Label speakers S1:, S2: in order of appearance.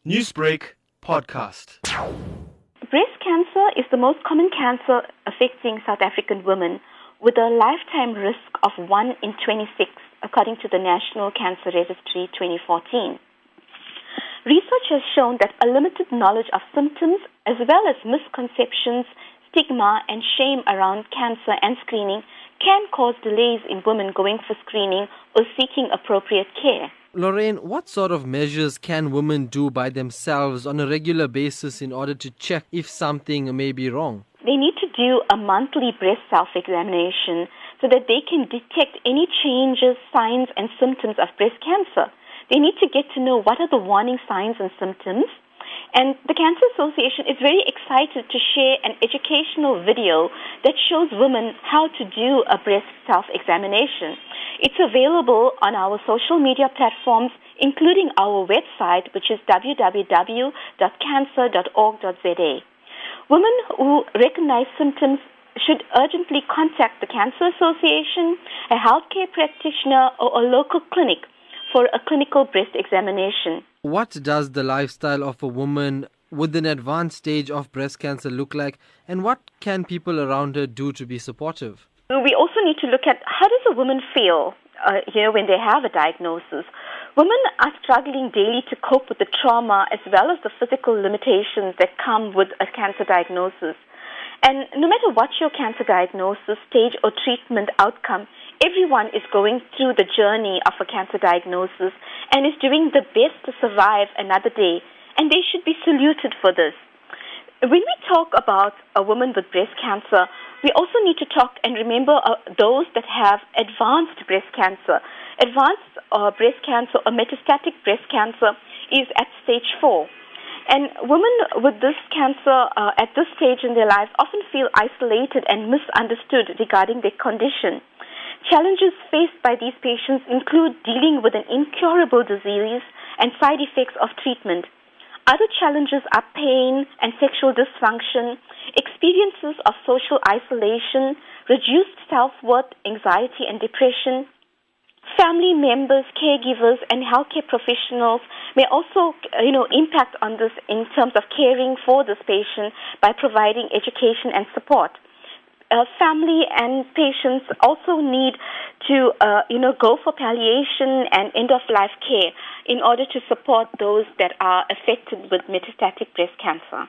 S1: Newsbreak podcast.
S2: Breast cancer is the most common cancer affecting South African women with a lifetime risk of 1 in 26, according to the National Cancer Registry 2014. Research has shown that a limited knowledge of symptoms, as well as misconceptions, stigma, and shame around cancer and screening, can cause delays in women going for screening or seeking appropriate care.
S3: Lorraine, what sort of measures can women do by themselves on a regular basis in order to check if something may be wrong?
S2: They need to do a monthly breast self examination so that they can detect any changes, signs, and symptoms of breast cancer. They need to get to know what are the warning signs and symptoms. And the Cancer Association is very excited to share an educational video that shows women how to do a breast self examination. It's available on our social media platforms, including our website, which is www.cansa.org.za. Women who recognize symptoms should urgently contact the Cancer Association, a healthcare practitioner, or a local clinic for a clinical breast examination.
S3: What does the lifestyle of a woman with an advanced stage of breast cancer look like, and what can people around her do to be supportive?
S2: We also need to look at how does a woman feel, uh, you know, when they have a diagnosis. Women are struggling daily to cope with the trauma as well as the physical limitations that come with a cancer diagnosis. And no matter what your cancer diagnosis, stage, or treatment outcome, everyone is going through the journey of a cancer diagnosis and is doing the best to survive another day. And they should be saluted for this. When we talk about a woman with breast cancer, we also need to talk and remember uh, those that have advanced breast cancer. Advanced uh, breast cancer or metastatic breast cancer is at stage four. And women with this cancer uh, at this stage in their lives often feel isolated and misunderstood regarding their condition. Challenges faced by these patients include dealing with an incurable disease and side effects of treatment. Other challenges are pain and sexual dysfunction, experiences of social isolation, reduced self worth, anxiety, and depression. Family members, caregivers, and healthcare professionals may also, you know, impact on this in terms of caring for this patient by providing education and support. Uh, family and patients also need to, uh, you know, go for palliation and end of life care in order to support those that are affected with metastatic breast cancer.